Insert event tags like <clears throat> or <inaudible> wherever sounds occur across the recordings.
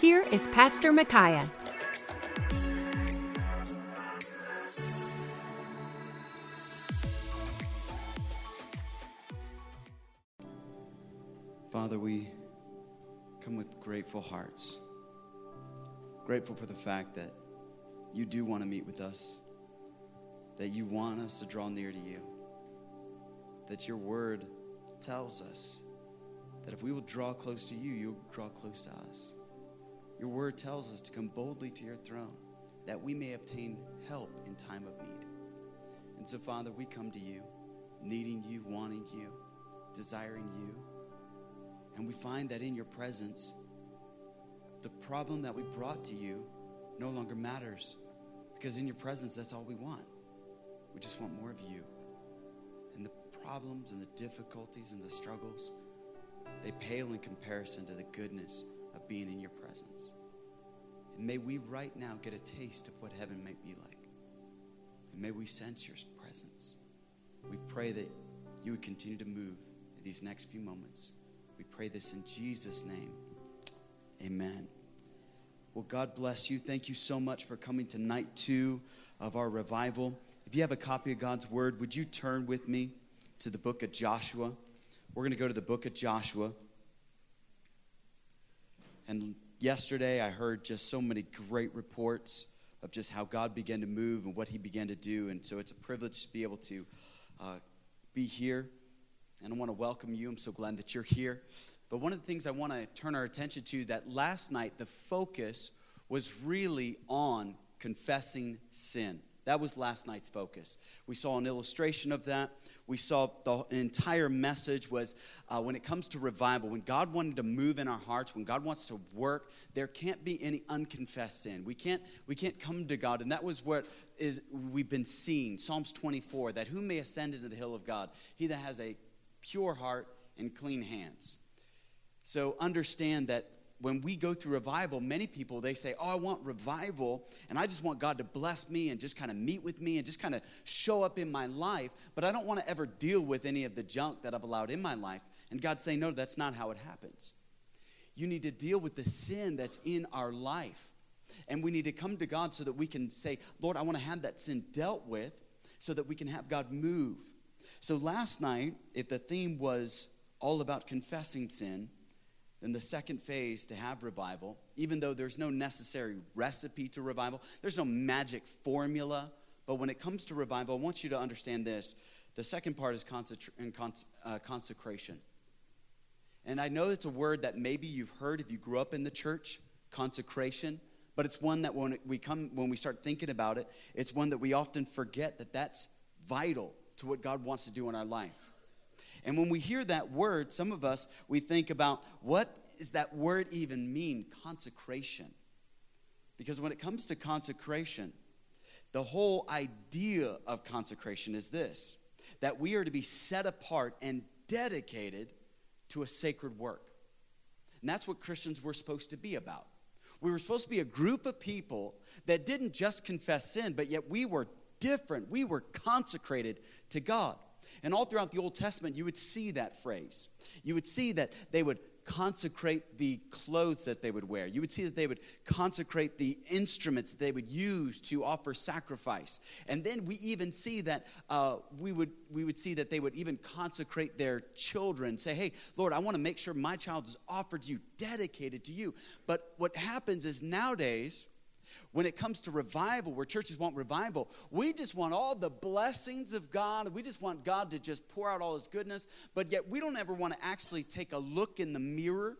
here is Pastor Micaiah. Father, we come with grateful hearts. Grateful for the fact that you do want to meet with us, that you want us to draw near to you, that your word tells us that if we will draw close to you, you'll draw close to us. Your word tells us to come boldly to your throne that we may obtain help in time of need. And so, Father, we come to you, needing you, wanting you, desiring you. And we find that in your presence, the problem that we brought to you no longer matters because in your presence, that's all we want. We just want more of you. And the problems and the difficulties and the struggles, they pale in comparison to the goodness being in your presence. And may we right now get a taste of what heaven might be like. And may we sense your presence. We pray that you would continue to move in these next few moments. We pray this in Jesus' name. Amen. Well, God bless you. Thank you so much for coming to night two of our revival. If you have a copy of God's word, would you turn with me to the book of Joshua? We're going to go to the book of Joshua. And yesterday I heard just so many great reports of just how God began to move and what He began to do. And so it's a privilege to be able to uh, be here. And I want to welcome you. I'm so glad that you're here. But one of the things I want to turn our attention to that last night, the focus was really on confessing sin. That was last night's focus. We saw an illustration of that. We saw the entire message was uh, when it comes to revival, when God wanted to move in our hearts, when God wants to work, there can't be any unconfessed sin. We can't we can't come to God, and that was what is we've been seeing. Psalms 24, that who may ascend into the hill of God? He that has a pure heart and clean hands. So understand that when we go through revival, many people they say, "Oh, I want revival, and I just want God to bless me and just kind of meet with me and just kind of show up in my life, but I don't want to ever deal with any of the junk that I've allowed in my life." And God saying, "No, that's not how it happens. You need to deal with the sin that's in our life. And we need to come to God so that we can say, "Lord, I want to have that sin dealt with so that we can have God move." So last night, if the theme was all about confessing sin, then the second phase to have revival, even though there's no necessary recipe to revival, there's no magic formula. But when it comes to revival, I want you to understand this. The second part is uh, consecration. And I know it's a word that maybe you've heard if you grew up in the church, consecration, but it's one that when we come when we start thinking about it, it's one that we often forget that that's vital to what God wants to do in our life. And when we hear that word, some of us, we think about what does that word even mean? Consecration. Because when it comes to consecration, the whole idea of consecration is this that we are to be set apart and dedicated to a sacred work. And that's what Christians were supposed to be about. We were supposed to be a group of people that didn't just confess sin, but yet we were different. We were consecrated to God. And all throughout the Old Testament, you would see that phrase. You would see that they would consecrate the clothes that they would wear. You would see that they would consecrate the instruments they would use to offer sacrifice. And then we even see that uh, we would we would see that they would even consecrate their children. Say, "Hey, Lord, I want to make sure my child is offered to you, dedicated to you." But what happens is nowadays when it comes to revival, where churches want revival, we just want all the blessings of God. We just want God to just pour out all his goodness. But yet we don't ever want to actually take a look in the mirror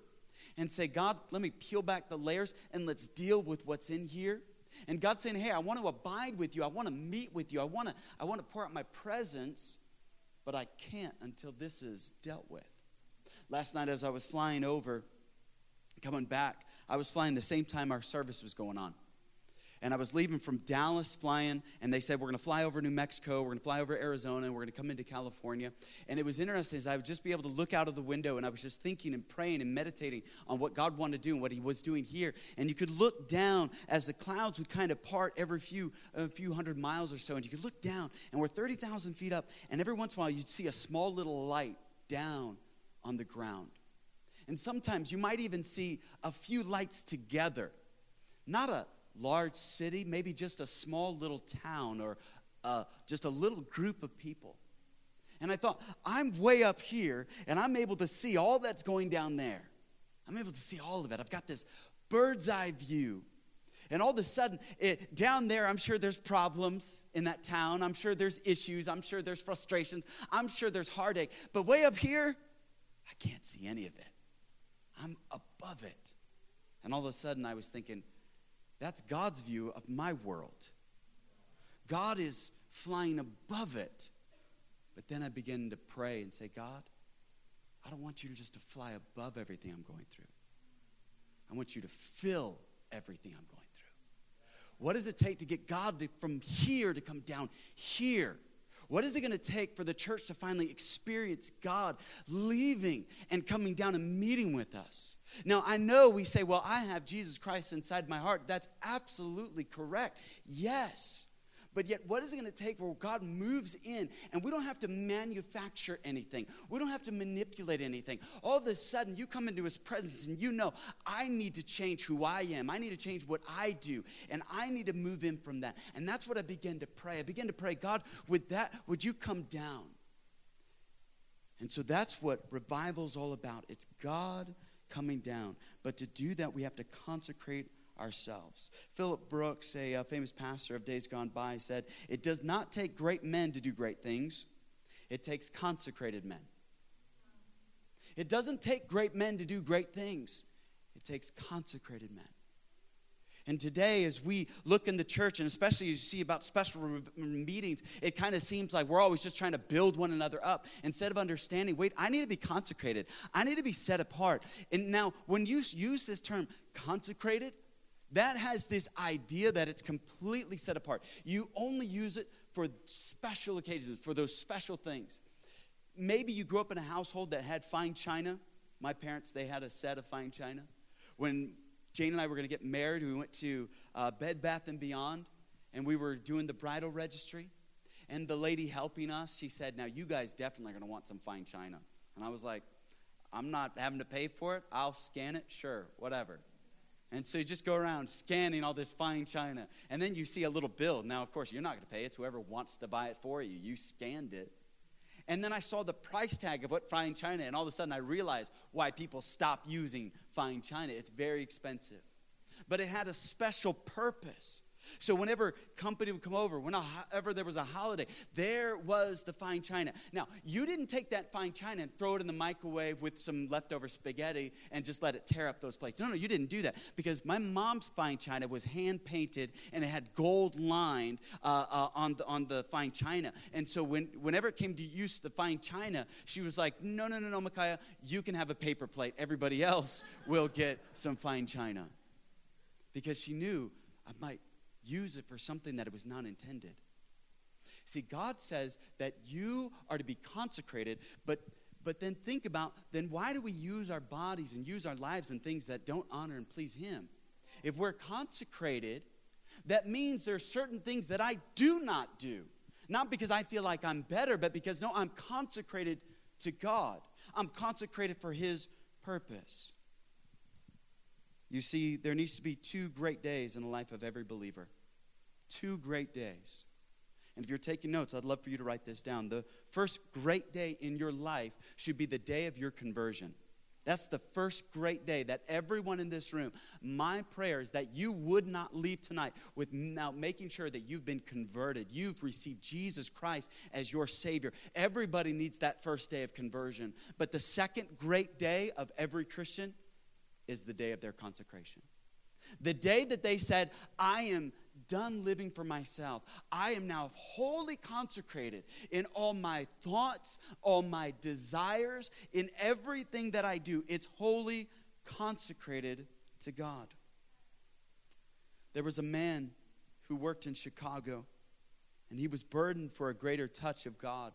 and say, God, let me peel back the layers and let's deal with what's in here. And God's saying, Hey, I want to abide with you. I want to meet with you. I want to, I want to pour out my presence, but I can't until this is dealt with. Last night, as I was flying over, coming back, I was flying the same time our service was going on and I was leaving from Dallas flying, and they said, We're going to fly over New Mexico, we're going to fly over Arizona, and we're going to come into California. And it was interesting as I would just be able to look out of the window, and I was just thinking and praying and meditating on what God wanted to do and what He was doing here. And you could look down as the clouds would kind of part every few, a few hundred miles or so, and you could look down, and we're 30,000 feet up, and every once in a while you'd see a small little light down on the ground. And sometimes you might even see a few lights together. Not a large city, maybe just a small little town or uh, just a little group of people. And I thought, I'm way up here and I'm able to see all that's going down there. I'm able to see all of it. I've got this bird's eye view. And all of a sudden, it, down there, I'm sure there's problems in that town. I'm sure there's issues. I'm sure there's frustrations. I'm sure there's heartache. But way up here, I can't see any of it. I'm above it. And all of a sudden, I was thinking, that's God's view of my world. God is flying above it. But then I begin to pray and say, God, I don't want you to just to fly above everything I'm going through. I want you to fill everything I'm going through. What does it take to get God to, from here to come down here? What is it going to take for the church to finally experience God leaving and coming down and meeting with us? Now, I know we say, well, I have Jesus Christ inside my heart. That's absolutely correct. Yes. But yet, what is it going to take where God moves in and we don't have to manufacture anything? We don't have to manipulate anything. All of a sudden, you come into His presence and you know, I need to change who I am. I need to change what I do. And I need to move in from that. And that's what I began to pray. I began to pray, God, with that, would you come down? And so that's what revival is all about. It's God coming down. But to do that, we have to consecrate ourselves. Philip Brooks, a, a, uh, famous pastor of days gone by, said, It does not take great men to do great things, it takes consecrated men. It doesn't take great men to do great things, it takes consecrated men. And today, as we look in the church, and especially as you see about special meetings, it kind of seems like we're always just trying to build one another up instead of understanding wait, I need to be consecrated, I need to be set apart. And now, when you use this term consecrated, that has this idea that it's completely set apart. You only use it for special occasions, for those special things. Maybe you grew up in a household that had fine china. My parents, they had a set of fine china. When Jane and I were going to get married, we went to uh, Bed Bath and Beyond, and we were doing the bridal registry. And the lady helping us, she said, "Now you guys definitely are going to want some fine china." And I was like, "I'm not having to pay for it. I'll scan it. Sure, whatever." And so you just go around scanning all this fine china. And then you see a little bill. Now, of course, you're not going to pay. It's whoever wants to buy it for you. You scanned it. And then I saw the price tag of what fine china, and all of a sudden I realized why people stop using fine china. It's very expensive. But it had a special purpose. So whenever company would come over, whenever there was a holiday, there was the fine china. Now, you didn't take that fine china and throw it in the microwave with some leftover spaghetti and just let it tear up those plates. No, no, you didn't do that because my mom's fine china was hand painted and it had gold lined uh, uh, on, the, on the fine china. And so when, whenever it came to use the fine china, she was like, no, no, no, no, Micaiah, you can have a paper plate. Everybody else will get some fine china. Because she knew I might use it for something that it was not intended. See, God says that you are to be consecrated, but but then think about then why do we use our bodies and use our lives in things that don't honor and please him? If we're consecrated, that means there's certain things that I do not do. Not because I feel like I'm better, but because no, I'm consecrated to God. I'm consecrated for his purpose. You see, there needs to be two great days in the life of every believer. Two great days. And if you're taking notes, I'd love for you to write this down. The first great day in your life should be the day of your conversion. That's the first great day that everyone in this room, my prayer is that you would not leave tonight without making sure that you've been converted. You've received Jesus Christ as your Savior. Everybody needs that first day of conversion. But the second great day of every Christian is the day of their consecration. The day that they said, I am done living for myself. I am now wholly consecrated in all my thoughts, all my desires, in everything that I do. It's wholly consecrated to God. There was a man who worked in Chicago, and he was burdened for a greater touch of God,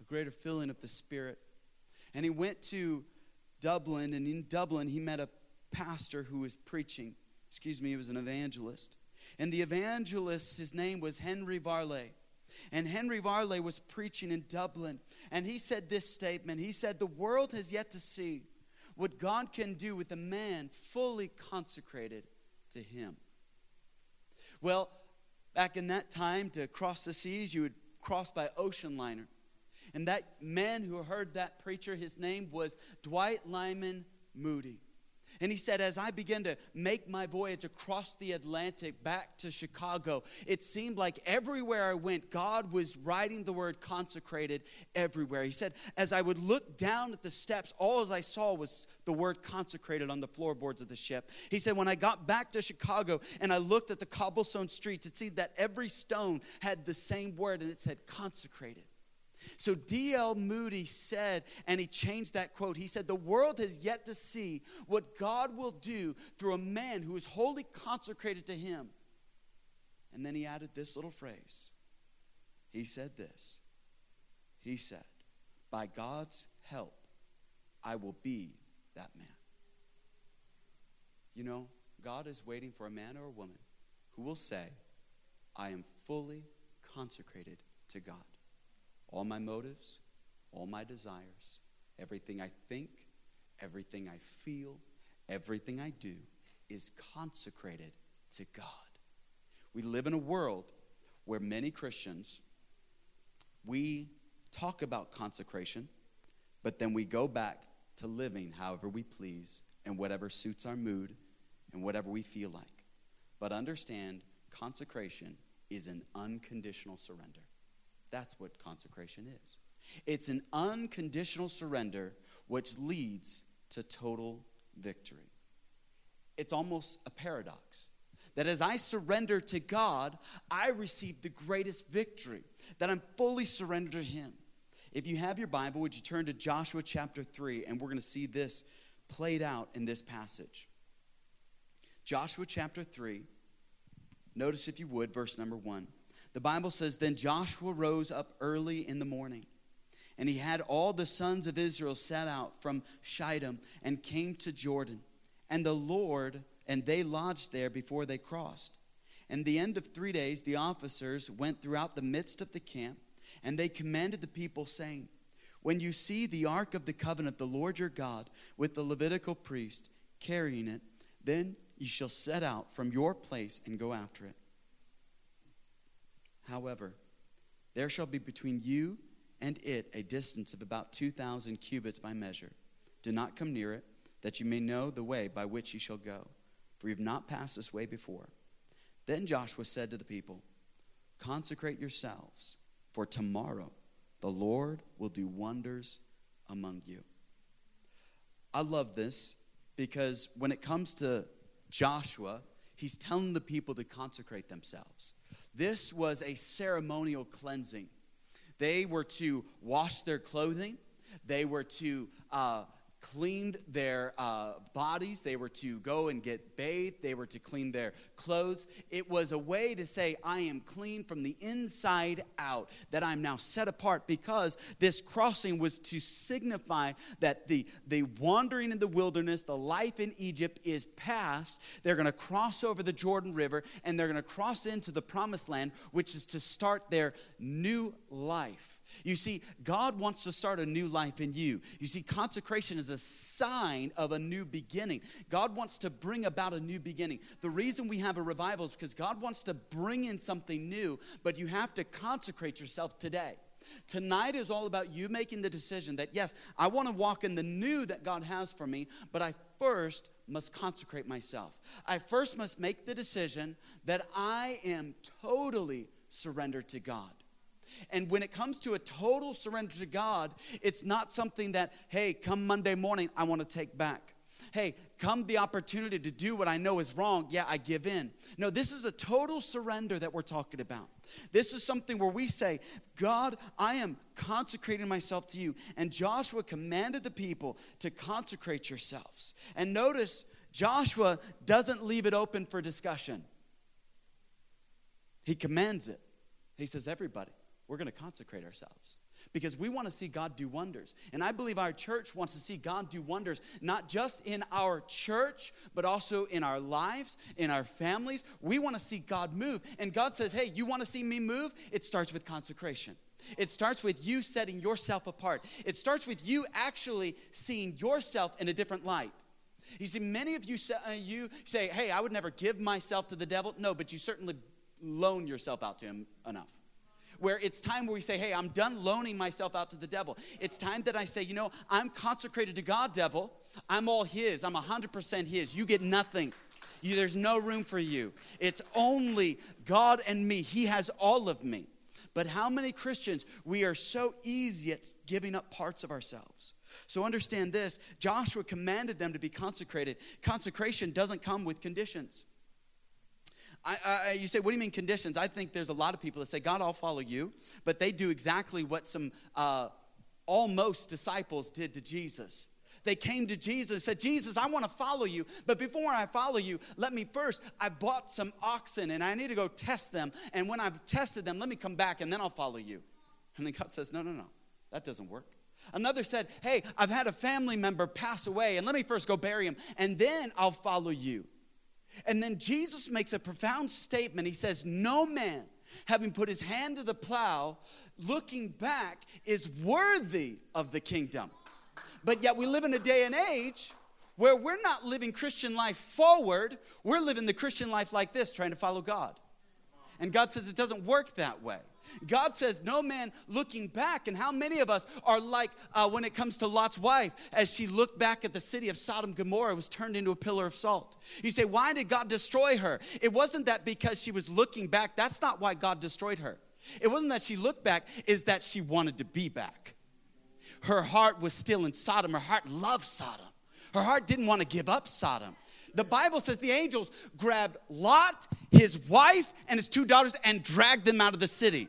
a greater filling of the Spirit. And he went to Dublin, and in Dublin, he met a pastor who was preaching. Excuse me, he was an evangelist. And the evangelist, his name was Henry Varley. And Henry Varley was preaching in Dublin. And he said this statement He said, The world has yet to see what God can do with a man fully consecrated to Him. Well, back in that time, to cross the seas, you would cross by ocean liner. And that man who heard that preacher, his name was Dwight Lyman Moody. And he said, as I began to make my voyage across the Atlantic back to Chicago, it seemed like everywhere I went, God was writing the word consecrated everywhere. He said, as I would look down at the steps, all as I saw was the word consecrated on the floorboards of the ship. He said, when I got back to Chicago and I looked at the cobblestone streets, it seemed that every stone had the same word and it said consecrated. So D.L. Moody said, and he changed that quote. He said, The world has yet to see what God will do through a man who is wholly consecrated to him. And then he added this little phrase. He said this. He said, By God's help, I will be that man. You know, God is waiting for a man or a woman who will say, I am fully consecrated to God all my motives, all my desires, everything I think, everything I feel, everything I do is consecrated to God. We live in a world where many Christians, we talk about consecration, but then we go back to living however we please and whatever suits our mood and whatever we feel like. But understand, consecration is an unconditional surrender. That's what consecration is. It's an unconditional surrender which leads to total victory. It's almost a paradox that as I surrender to God, I receive the greatest victory, that I'm fully surrendered to Him. If you have your Bible, would you turn to Joshua chapter 3, and we're going to see this played out in this passage. Joshua chapter 3, notice if you would, verse number 1. The Bible says, Then Joshua rose up early in the morning, and he had all the sons of Israel set out from Shittim and came to Jordan. And the Lord, and they lodged there before they crossed. And the end of three days, the officers went throughout the midst of the camp, and they commanded the people, saying, When you see the ark of the covenant, the Lord your God, with the Levitical priest carrying it, then you shall set out from your place and go after it. However, there shall be between you and it a distance of about 2,000 cubits by measure. Do not come near it, that you may know the way by which you shall go, for you have not passed this way before. Then Joshua said to the people, Consecrate yourselves, for tomorrow the Lord will do wonders among you. I love this because when it comes to Joshua, he's telling the people to consecrate themselves. This was a ceremonial cleansing. They were to wash their clothing, they were to uh, cleaned their uh, bodies. They were to go and get bathed. They were to clean their clothes. It was a way to say, I am clean from the inside out, that I'm now set apart because this crossing was to signify that the, the wandering in the wilderness, the life in Egypt is past. They're going to cross over the Jordan River and they're going to cross into the promised land, which is to start their new life. You see, God wants to start a new life in you. You see, consecration is a sign of a new beginning. God wants to bring about a new beginning. The reason we have a revival is because God wants to bring in something new, but you have to consecrate yourself today. Tonight is all about you making the decision that, yes, I want to walk in the new that God has for me, but I first must consecrate myself. I first must make the decision that I am totally surrendered to God. And when it comes to a total surrender to God, it's not something that, hey, come Monday morning, I want to take back. Hey, come the opportunity to do what I know is wrong, yeah, I give in. No, this is a total surrender that we're talking about. This is something where we say, God, I am consecrating myself to you. And Joshua commanded the people to consecrate yourselves. And notice, Joshua doesn't leave it open for discussion, he commands it. He says, Everybody, we're going to consecrate ourselves because we want to see God do wonders. And I believe our church wants to see God do wonders, not just in our church, but also in our lives, in our families. We want to see God move. And God says, Hey, you want to see me move? It starts with consecration. It starts with you setting yourself apart. It starts with you actually seeing yourself in a different light. You see, many of you say, uh, you say, Hey, I would never give myself to the devil. No, but you certainly loan yourself out to him enough where it's time where we say, hey, I'm done loaning myself out to the devil. It's time that I say, you know, I'm consecrated to God, devil. I'm all His. I'm 100% His. You get nothing. You, there's no room for you. It's only God and me. He has all of me. But how many Christians, we are so easy at giving up parts of ourselves. So understand this Joshua commanded them to be consecrated. Consecration doesn't come with conditions. I, I, you say, what do you mean conditions? I think there's a lot of people that say, God, I'll follow you, but they do exactly what some uh, almost disciples did to Jesus. They came to Jesus and said, Jesus, I want to follow you, but before I follow you, let me first, I bought some oxen and I need to go test them. And when I've tested them, let me come back and then I'll follow you. And then God says, No, no, no, that doesn't work. Another said, Hey, I've had a family member pass away, and let me first go bury him, and then I'll follow you. And then Jesus makes a profound statement. He says, No man, having put his hand to the plow, looking back, is worthy of the kingdom. But yet we live in a day and age where we're not living Christian life forward, we're living the Christian life like this, trying to follow God. And God says it doesn't work that way. God says, No man looking back. And how many of us are like uh, when it comes to Lot's wife, as she looked back at the city of Sodom Gomorrah, was turned into a pillar of salt. You say, Why did God destroy her? It wasn't that because she was looking back. That's not why God destroyed her. It wasn't that she looked back, is that she wanted to be back. Her heart was still in Sodom. Her heart loved Sodom. Her heart didn't want to give up Sodom the Bible says the angels grabbed Lot, his wife, and his two daughters and dragged them out of the city.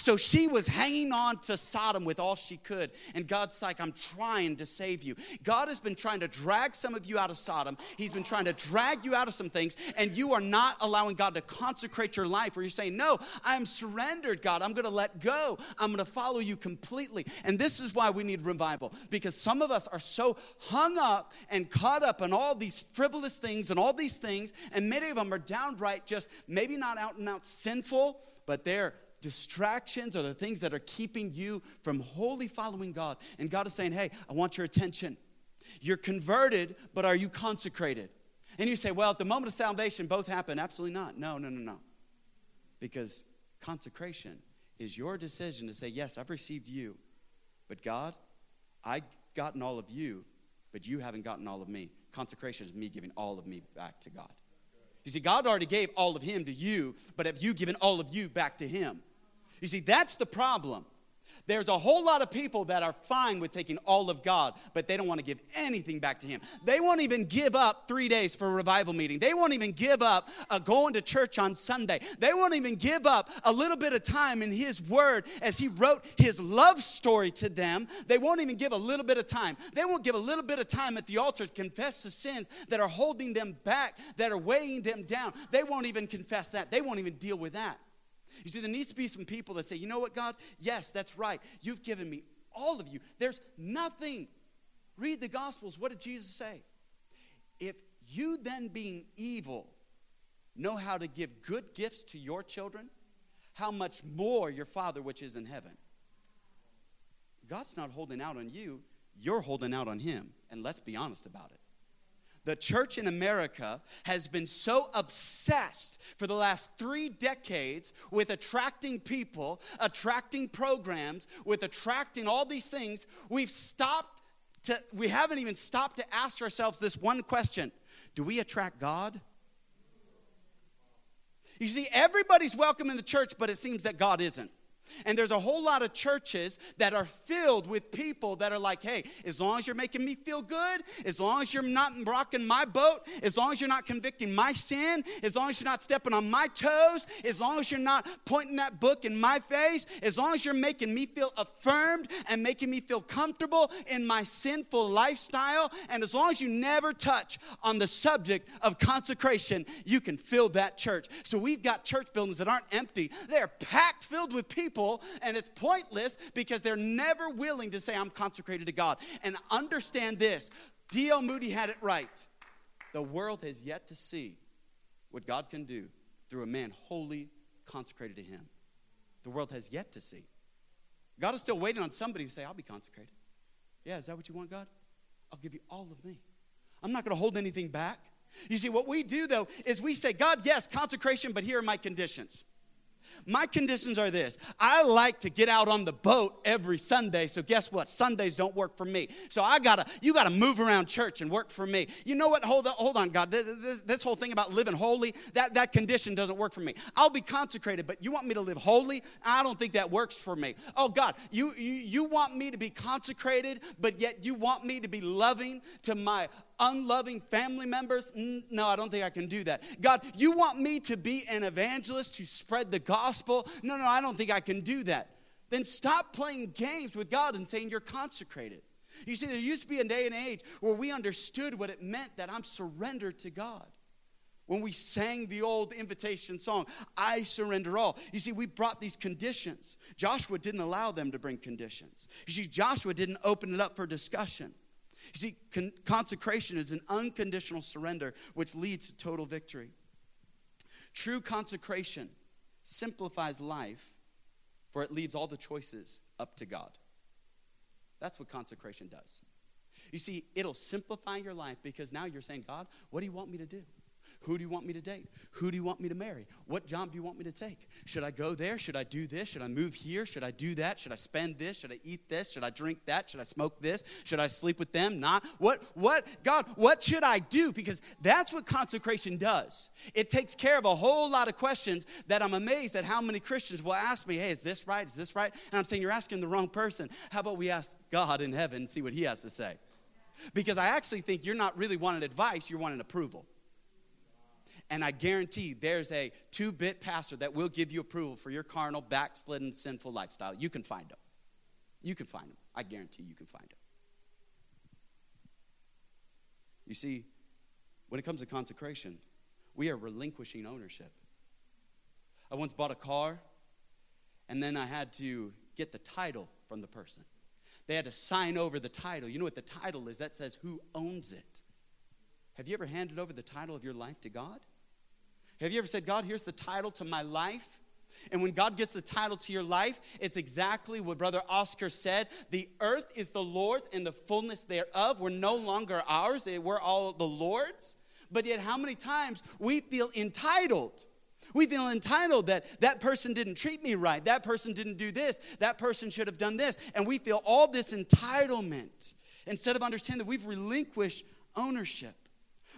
So she was hanging on to Sodom with all she could. And God's like, I'm trying to save you. God has been trying to drag some of you out of Sodom. He's been trying to drag you out of some things, and you are not allowing God to consecrate your life where you're saying, No, I'm surrendered, God. I'm going to let go. I'm going to follow you completely. And this is why we need revival because some of us are so hung up and caught up in all these frivolous things and all these things, and many of them are downright just maybe not out and out sinful, but they're distractions or the things that are keeping you from wholly following God. And God is saying, hey, I want your attention. You're converted, but are you consecrated? And you say, well, at the moment of salvation, both happen. Absolutely not. No, no, no, no. Because consecration is your decision to say, yes, I've received you, but God, I've gotten all of you, but you haven't gotten all of me. Consecration is me giving all of me back to God. You see, God already gave all of Him to you, but have you given all of you back to Him? You see, that's the problem. There's a whole lot of people that are fine with taking all of God, but they don't want to give anything back to Him. They won't even give up three days for a revival meeting. They won't even give up uh, going to church on Sunday. They won't even give up a little bit of time in His Word as He wrote His love story to them. They won't even give a little bit of time. They won't give a little bit of time at the altar to confess the sins that are holding them back, that are weighing them down. They won't even confess that. They won't even deal with that. You see, there needs to be some people that say, you know what, God? Yes, that's right. You've given me all of you. There's nothing. Read the Gospels. What did Jesus say? If you then, being evil, know how to give good gifts to your children, how much more your Father which is in heaven? God's not holding out on you, you're holding out on Him. And let's be honest about it the church in America has been so obsessed for the last three decades with attracting people, attracting programs, with attracting all these things, we've stopped to, we haven't even stopped to ask ourselves this one question Do we attract God? You see, everybody's welcome in the church, but it seems that God isn't. And there's a whole lot of churches that are filled with people that are like, hey, as long as you're making me feel good, as long as you're not rocking my boat, as long as you're not convicting my sin, as long as you're not stepping on my toes, as long as you're not pointing that book in my face, as long as you're making me feel affirmed and making me feel comfortable in my sinful lifestyle, and as long as you never touch on the subject of consecration, you can fill that church. So we've got church buildings that aren't empty, they're packed filled with people, and it's pointless because they're never willing to say, I'm consecrated to God. And understand this D.L. Moody had it right. The world has yet to see what God can do through a man wholly consecrated to Him. The world has yet to see. God is still waiting on somebody to say, I'll be consecrated. Yeah, is that what you want, God? I'll give you all of me. I'm not going to hold anything back. You see, what we do though is we say, God, yes, consecration, but here are my conditions. My conditions are this I like to get out on the boat every Sunday, so guess what? Sundays don't work for me. So I gotta, you gotta move around church and work for me. You know what? Hold on, hold on, God. This, this, this whole thing about living holy, that, that condition doesn't work for me. I'll be consecrated, but you want me to live holy? I don't think that works for me. Oh, God, you, you, you want me to be consecrated, but yet you want me to be loving to my unloving family members? No, I don't think I can do that. God, you want me to be an evangelist to spread the gospel? No, no, I don't think I can do that. Then stop playing games with God and saying you're consecrated. You see, there used to be a day and age where we understood what it meant that I'm surrendered to God. When we sang the old invitation song, I surrender all. You see, we brought these conditions. Joshua didn't allow them to bring conditions. You see, Joshua didn't open it up for discussion. You see, con- consecration is an unconditional surrender which leads to total victory. True consecration simplifies life, for it leaves all the choices up to God. That's what consecration does. You see, it'll simplify your life because now you're saying, God, what do you want me to do? Who do you want me to date? Who do you want me to marry? What job do you want me to take? Should I go there? Should I do this? Should I move here? Should I do that? Should I spend this? Should I eat this? Should I drink that? Should I smoke this? Should I sleep with them? Not. What what God, what should I do? Because that's what consecration does. It takes care of a whole lot of questions that I'm amazed at how many Christians will ask me, "Hey, is this right? Is this right?" And I'm saying you're asking the wrong person. How about we ask God in heaven and see what he has to say? Because I actually think you're not really wanting advice, you're wanting approval. And I guarantee there's a two bit pastor that will give you approval for your carnal, backslidden, sinful lifestyle. You can find them. You can find them. I guarantee you can find them. You see, when it comes to consecration, we are relinquishing ownership. I once bought a car, and then I had to get the title from the person. They had to sign over the title. You know what the title is? That says who owns it. Have you ever handed over the title of your life to God? Have you ever said, God, here's the title to my life? And when God gets the title to your life, it's exactly what Brother Oscar said. The earth is the Lord's and the fullness thereof. We're no longer ours, eh, we're all the Lord's. But yet, how many times we feel entitled? We feel entitled that that person didn't treat me right, that person didn't do this, that person should have done this. And we feel all this entitlement instead of understanding that we've relinquished ownership.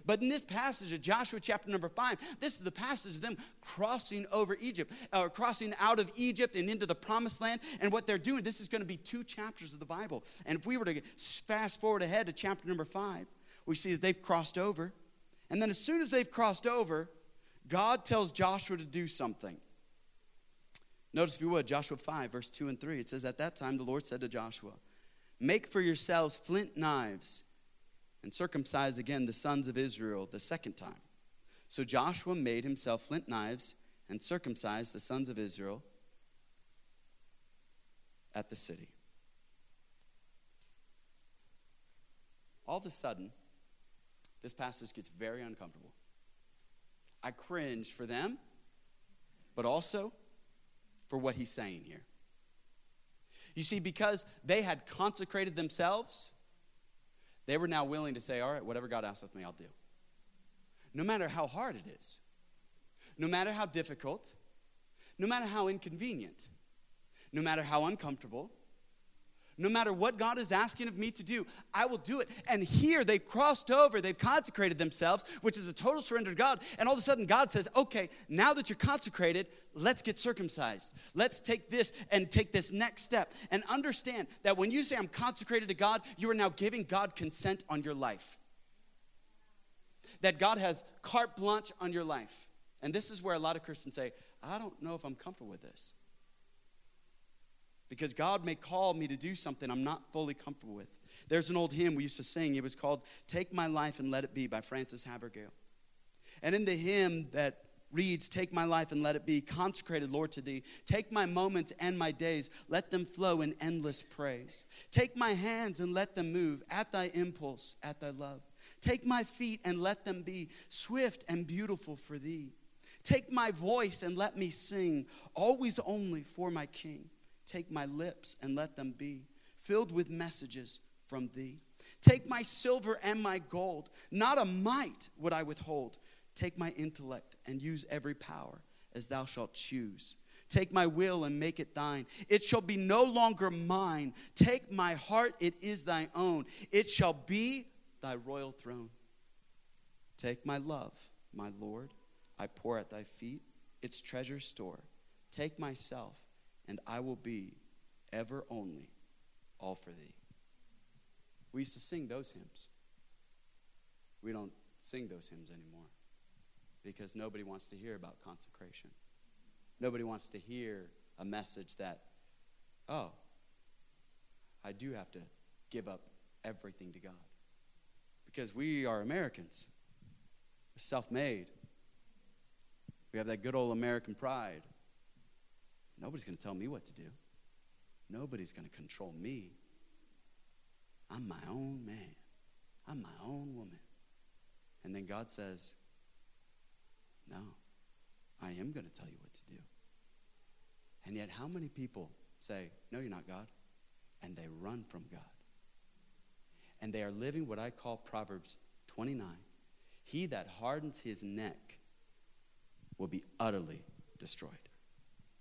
But in this passage of Joshua chapter number five, this is the passage of them crossing over Egypt, or crossing out of Egypt and into the promised land. And what they're doing, this is going to be two chapters of the Bible. And if we were to fast forward ahead to chapter number five, we see that they've crossed over. And then as soon as they've crossed over, God tells Joshua to do something. Notice, if you would, Joshua 5, verse 2 and 3. It says, At that time the Lord said to Joshua, Make for yourselves flint knives and circumcised again the sons of Israel the second time. So Joshua made himself flint knives and circumcised the sons of Israel at the city. All of a sudden, this passage gets very uncomfortable. I cringe for them, but also for what he's saying here. You see, because they had consecrated themselves, they were now willing to say, All right, whatever God asks of me, I'll do. No matter how hard it is, no matter how difficult, no matter how inconvenient, no matter how uncomfortable, No matter what God is asking of me to do, I will do it. And here they've crossed over, they've consecrated themselves, which is a total surrender to God. And all of a sudden, God says, okay, now that you're consecrated, let's get circumcised. Let's take this and take this next step. And understand that when you say, I'm consecrated to God, you are now giving God consent on your life. That God has carte blanche on your life. And this is where a lot of Christians say, I don't know if I'm comfortable with this because God may call me to do something I'm not fully comfortable with. There's an old hymn we used to sing. It was called Take My Life and Let It Be by Frances Havergal. And in the hymn that reads, Take my life and let it be consecrated, Lord, to thee. Take my moments and my days, let them flow in endless praise. Take my hands and let them move at thy impulse, at thy love. Take my feet and let them be swift and beautiful for thee. Take my voice and let me sing, always only for my King. Take my lips and let them be filled with messages from thee. Take my silver and my gold, not a mite would I withhold. Take my intellect and use every power as thou shalt choose. Take my will and make it thine. It shall be no longer mine. Take my heart, it is thy own. It shall be thy royal throne. Take my love, my Lord, I pour at thy feet its treasure store. Take myself and I will be ever only all for thee. We used to sing those hymns. We don't sing those hymns anymore because nobody wants to hear about consecration. Nobody wants to hear a message that, oh, I do have to give up everything to God. Because we are Americans, self made. We have that good old American pride. Nobody's going to tell me what to do. Nobody's going to control me. I'm my own man. I'm my own woman. And then God says, No, I am going to tell you what to do. And yet, how many people say, No, you're not God? And they run from God. And they are living what I call Proverbs 29 He that hardens his neck will be utterly destroyed.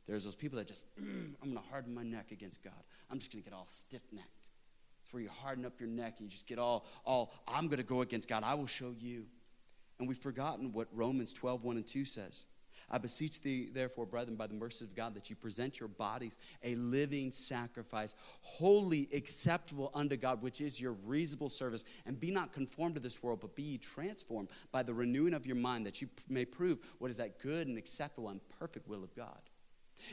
There's those people that just, <clears throat> I'm going to harden my neck against God. I'm just going to get all stiff necked. It's where you harden up your neck and you just get all, all I'm going to go against God. I will show you. And we've forgotten what Romans 12, 1 and 2 says. I beseech thee, therefore, brethren, by the mercy of God, that you present your bodies a living sacrifice, holy acceptable unto God, which is your reasonable service. And be not conformed to this world, but be ye transformed by the renewing of your mind, that you may prove what is that good and acceptable and perfect will of God.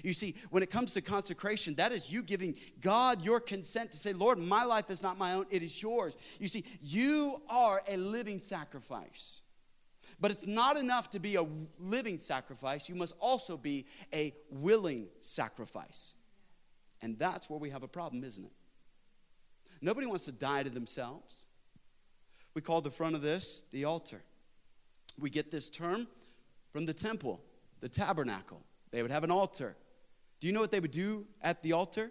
You see, when it comes to consecration, that is you giving God your consent to say, Lord, my life is not my own, it is yours. You see, you are a living sacrifice. But it's not enough to be a living sacrifice, you must also be a willing sacrifice. And that's where we have a problem, isn't it? Nobody wants to die to themselves. We call the front of this the altar. We get this term from the temple, the tabernacle. They would have an altar. Do you know what they would do at the altar?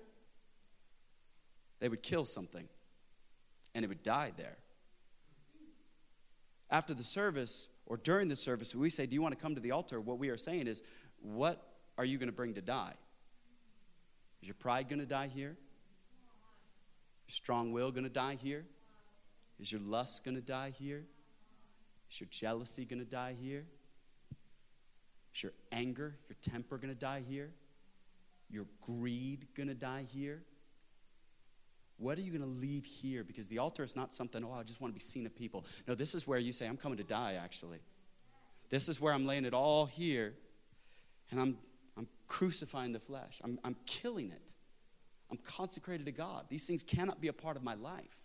They would kill something, and it would die there. After the service or during the service, we say, Do you want to come to the altar? What we are saying is, What are you going to bring to die? Is your pride going to die here? Your strong will going to die here? Is your lust going to die here? Is your jealousy going to die here? Is your anger, your temper going to die here? Your greed going to die here? What are you going to leave here? Because the altar is not something, oh, I just want to be seen of people. No, this is where you say, I'm coming to die, actually. This is where I'm laying it all here, and I'm, I'm crucifying the flesh. I'm, I'm killing it. I'm consecrated to God. These things cannot be a part of my life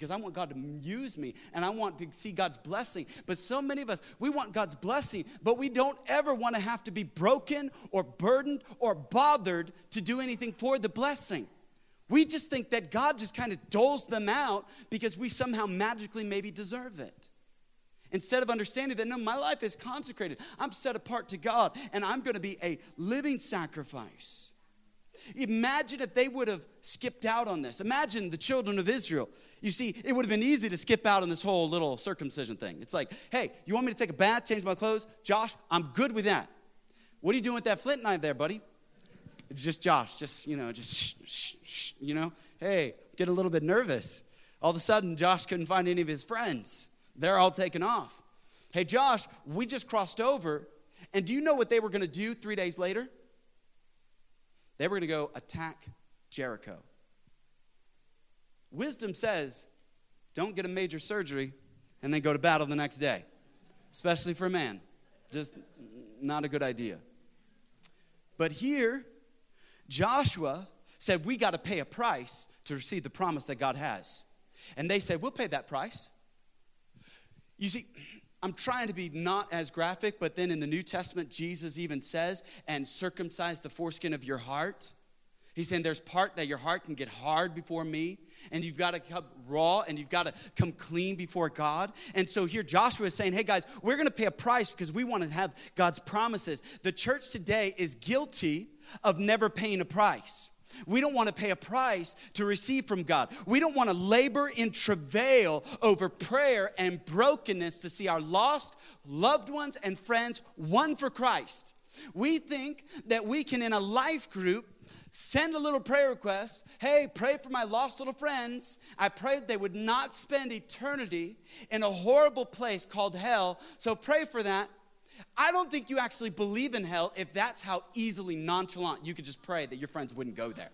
because I want God to use me and I want to see God's blessing. But so many of us, we want God's blessing, but we don't ever want to have to be broken or burdened or bothered to do anything for the blessing. We just think that God just kind of doles them out because we somehow magically maybe deserve it. Instead of understanding that, no, my life is consecrated. I'm set apart to God and I'm going to be a living sacrifice. Imagine if they would have skipped out on this. Imagine the children of Israel. You see, it would have been easy to skip out on this whole little circumcision thing. It's like, hey, you want me to take a bath, change my clothes? Josh, I'm good with that. What are you doing with that flint knife there, buddy? It's just Josh, just, you know, just shh, shh, shh, you know, hey, get a little bit nervous. All of a sudden, Josh couldn't find any of his friends. They're all taken off. Hey, Josh, we just crossed over. And do you know what they were going to do three days later? They were going to go attack Jericho. Wisdom says, don't get a major surgery and then go to battle the next day, especially for a man. Just not a good idea. But here, Joshua said, We got to pay a price to receive the promise that God has. And they said, We'll pay that price. You see, I'm trying to be not as graphic, but then in the New Testament, Jesus even says, and circumcise the foreskin of your heart. He's saying there's part that your heart can get hard before me, and you've got to come raw and you've got to come clean before God. And so here Joshua is saying, hey guys, we're going to pay a price because we want to have God's promises. The church today is guilty of never paying a price. We don't want to pay a price to receive from God. We don't want to labor in travail over prayer and brokenness to see our lost loved ones and friends won for Christ. We think that we can, in a life group, send a little prayer request. Hey, pray for my lost little friends. I pray that they would not spend eternity in a horrible place called hell. So pray for that. I don't think you actually believe in hell if that's how easily nonchalant you could just pray that your friends wouldn't go there.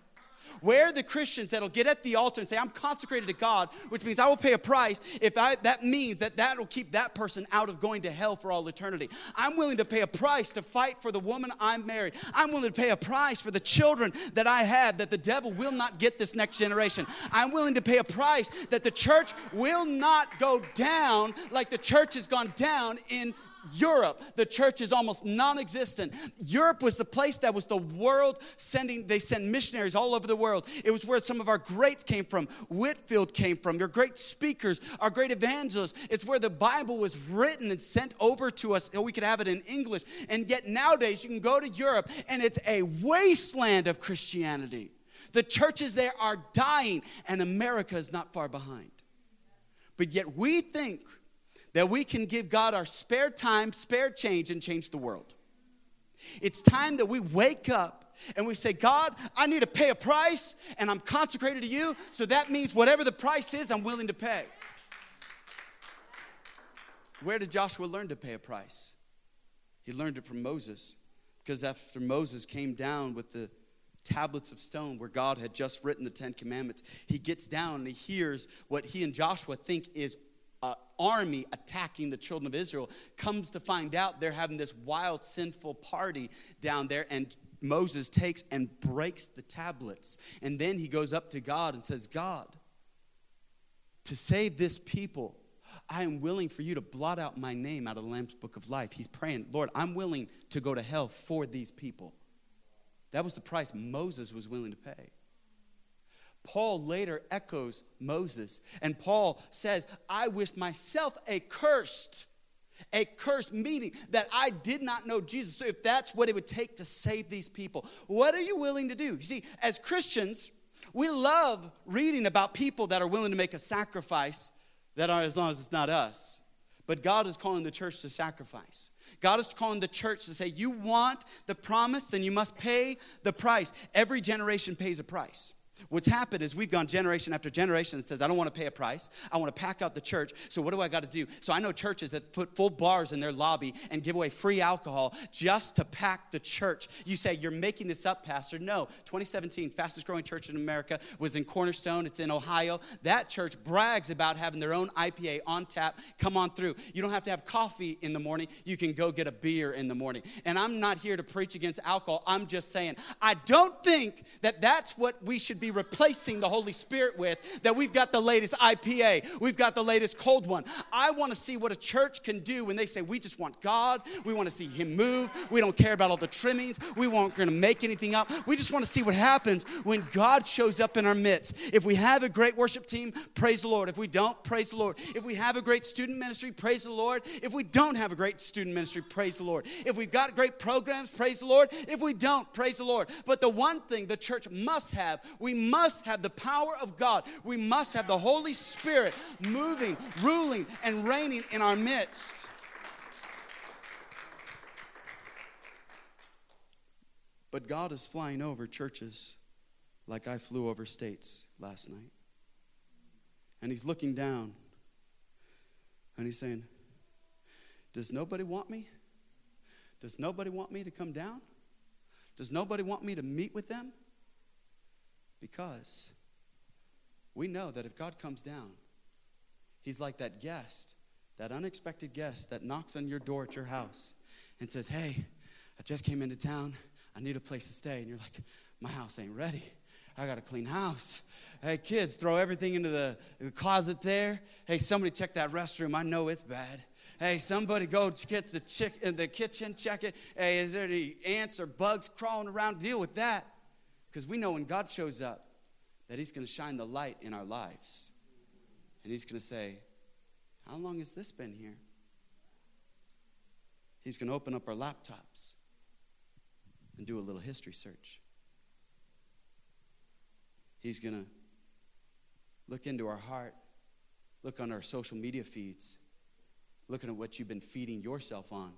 Where are the Christians that'll get at the altar and say, I'm consecrated to God, which means I will pay a price if I, that means that that will keep that person out of going to hell for all eternity. I'm willing to pay a price to fight for the woman I'm married. I'm willing to pay a price for the children that I have that the devil will not get this next generation. I'm willing to pay a price that the church will not go down like the church has gone down in Europe, the church is almost non existent. Europe was the place that was the world sending, they sent missionaries all over the world. It was where some of our greats came from. Whitefield came from, your great speakers, our great evangelists. It's where the Bible was written and sent over to us, so we could have it in English. And yet nowadays, you can go to Europe and it's a wasteland of Christianity. The churches there are dying, and America is not far behind. But yet we think that we can give God our spare time, spare change, and change the world. It's time that we wake up and we say, God, I need to pay a price, and I'm consecrated to you, so that means whatever the price is, I'm willing to pay. Where did Joshua learn to pay a price? He learned it from Moses, because after Moses came down with the tablets of stone where God had just written the Ten Commandments, he gets down and he hears what he and Joshua think is uh, army attacking the children of Israel comes to find out they're having this wild, sinful party down there, and Moses takes and breaks the tablets. And then he goes up to God and says, God, to save this people, I am willing for you to blot out my name out of the Lamb's book of life. He's praying, Lord, I'm willing to go to hell for these people. That was the price Moses was willing to pay. Paul later echoes Moses, and Paul says, I wish myself a cursed, a cursed meaning that I did not know Jesus. So, if that's what it would take to save these people, what are you willing to do? You see, as Christians, we love reading about people that are willing to make a sacrifice that are as long as it's not us. But God is calling the church to sacrifice. God is calling the church to say, You want the promise, then you must pay the price. Every generation pays a price. What's happened is we've gone generation after generation that says, I don't want to pay a price. I want to pack out the church. So what do I got to do? So I know churches that put full bars in their lobby and give away free alcohol just to pack the church. You say, You're making this up, Pastor. No. 2017, fastest growing church in America was in Cornerstone. It's in Ohio. That church brags about having their own IPA on tap. Come on through. You don't have to have coffee in the morning. You can go get a beer in the morning. And I'm not here to preach against alcohol. I'm just saying, I don't think that that's what we should be be replacing the Holy Spirit with, that we've got the latest IPA, we've got the latest cold one. I want to see what a church can do when they say, we just want God, we want to see Him move, we don't care about all the trimmings, we weren't going to make anything up. We just want to see what happens when God shows up in our midst. If we have a great worship team, praise the Lord. If we don't, praise the Lord. If we have a great student ministry, praise the Lord. If we don't have a great student ministry, praise the Lord. If we've got great programs, praise the Lord. If we don't, praise the Lord. But the one thing the church must have, we must have the power of God. We must have the Holy Spirit moving, ruling, and reigning in our midst. But God is flying over churches like I flew over states last night. And he's looking down. And he's saying, Does nobody want me? Does nobody want me to come down? Does nobody want me to meet with them? Because we know that if God comes down, He's like that guest, that unexpected guest that knocks on your door at your house and says, Hey, I just came into town. I need a place to stay. And you're like, My house ain't ready. I got a clean house. Hey, kids, throw everything into the, the closet there. Hey, somebody check that restroom. I know it's bad. Hey, somebody go get the, chick, in the kitchen, check it. Hey, is there any ants or bugs crawling around? Deal with that. Because we know when God shows up, that He's going to shine the light in our lives. And He's going to say, How long has this been here? He's going to open up our laptops and do a little history search. He's going to look into our heart, look on our social media feeds, looking at what you've been feeding yourself on.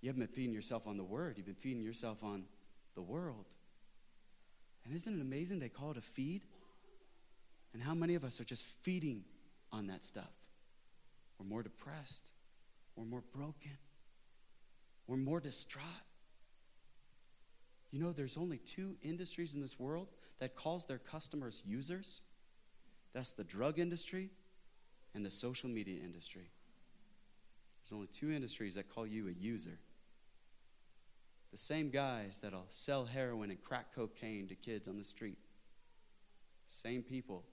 You haven't been feeding yourself on the Word, you've been feeding yourself on the world. And isn't it amazing they call it a feed? And how many of us are just feeding on that stuff? We're more depressed, we're more broken, we're more distraught. You know, there's only two industries in this world that calls their customers users. That's the drug industry and the social media industry. There's only two industries that call you a user. The same guys that'll sell heroin and crack cocaine to kids on the street. Same people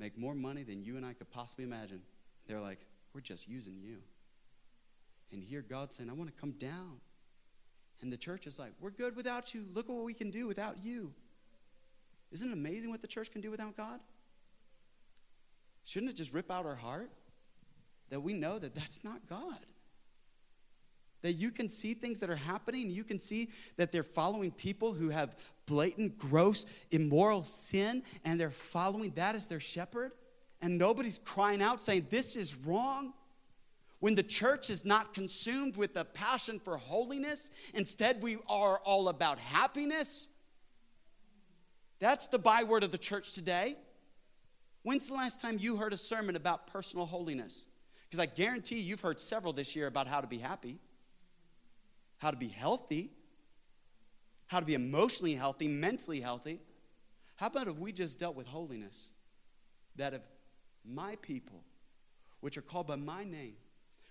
make more money than you and I could possibly imagine. They're like, we're just using you. And here God's saying, I want to come down. And the church is like, we're good without you. Look at what we can do without you. Isn't it amazing what the church can do without God? Shouldn't it just rip out our heart that we know that that's not God? That you can see things that are happening, you can see that they're following people who have blatant, gross, immoral sin, and they're following that as their shepherd, and nobody's crying out saying, This is wrong. When the church is not consumed with a passion for holiness, instead we are all about happiness. That's the byword of the church today. When's the last time you heard a sermon about personal holiness? Because I guarantee you've heard several this year about how to be happy, how to be healthy, how to be emotionally healthy, mentally healthy. How about if we just dealt with holiness? That if my people, which are called by my name,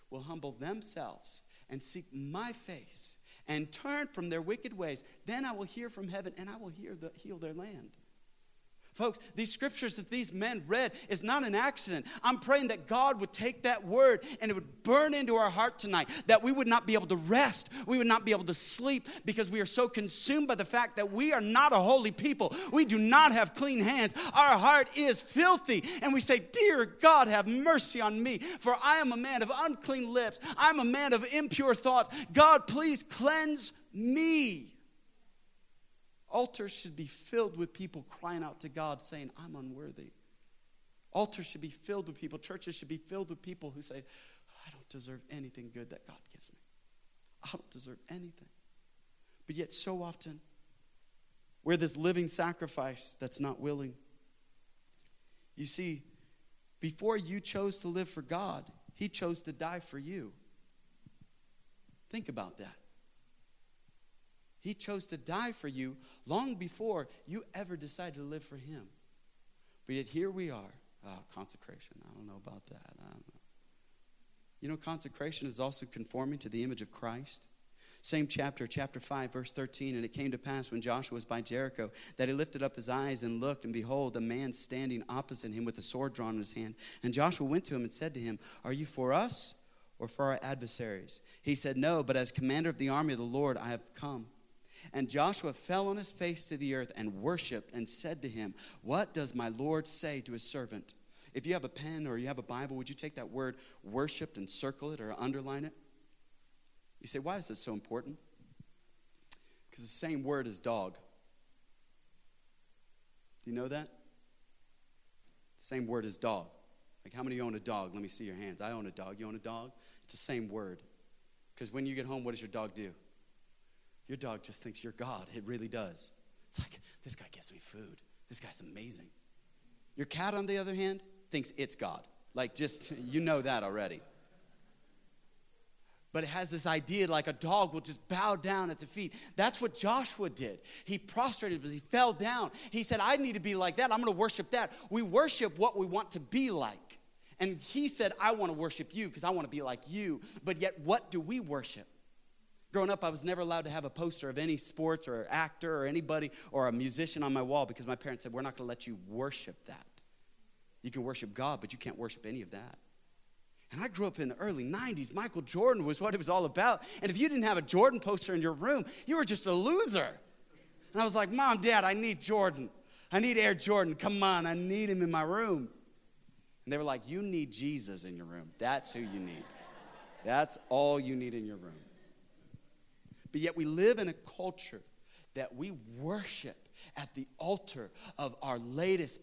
will humble themselves and seek my face and turn from their wicked ways, then I will hear from heaven and I will hear the, heal their land. Folks, these scriptures that these men read is not an accident. I'm praying that God would take that word and it would burn into our heart tonight, that we would not be able to rest, we would not be able to sleep because we are so consumed by the fact that we are not a holy people. We do not have clean hands. Our heart is filthy. And we say, Dear God, have mercy on me, for I am a man of unclean lips. I'm a man of impure thoughts. God, please cleanse me. Altars should be filled with people crying out to God saying, I'm unworthy. Altars should be filled with people, churches should be filled with people who say, I don't deserve anything good that God gives me. I don't deserve anything. But yet, so often, we're this living sacrifice that's not willing. You see, before you chose to live for God, He chose to die for you. Think about that. He chose to die for you long before you ever decided to live for Him. But yet here we are. Oh, consecration. I don't know about that. I don't know. You know, consecration is also conforming to the image of Christ. Same chapter, chapter 5, verse 13. And it came to pass when Joshua was by Jericho that he lifted up his eyes and looked, and behold, a man standing opposite him with a sword drawn in his hand. And Joshua went to him and said to him, Are you for us or for our adversaries? He said, No, but as commander of the army of the Lord I have come. And Joshua fell on his face to the earth and worshiped and said to him, What does my Lord say to his servant? If you have a pen or you have a Bible, would you take that word worshiped and circle it or underline it? You say, Why is this so important? Because the same word as dog. Do you know that? Same word as dog. Like, how many of you own a dog? Let me see your hands. I own a dog. You own a dog? It's the same word. Because when you get home, what does your dog do? Your dog just thinks you're God. It really does. It's like, this guy gives me food. This guy's amazing. Your cat, on the other hand, thinks it's God. Like, just, <laughs> you know that already. But it has this idea like a dog will just bow down at the feet. That's what Joshua did. He prostrated, but he fell down. He said, I need to be like that. I'm going to worship that. We worship what we want to be like. And he said, I want to worship you because I want to be like you. But yet, what do we worship? Growing up, I was never allowed to have a poster of any sports or actor or anybody or a musician on my wall because my parents said, We're not going to let you worship that. You can worship God, but you can't worship any of that. And I grew up in the early 90s. Michael Jordan was what it was all about. And if you didn't have a Jordan poster in your room, you were just a loser. And I was like, Mom, Dad, I need Jordan. I need Air Jordan. Come on, I need him in my room. And they were like, You need Jesus in your room. That's who you need. That's all you need in your room. But yet we live in a culture that we worship at the altar of our latest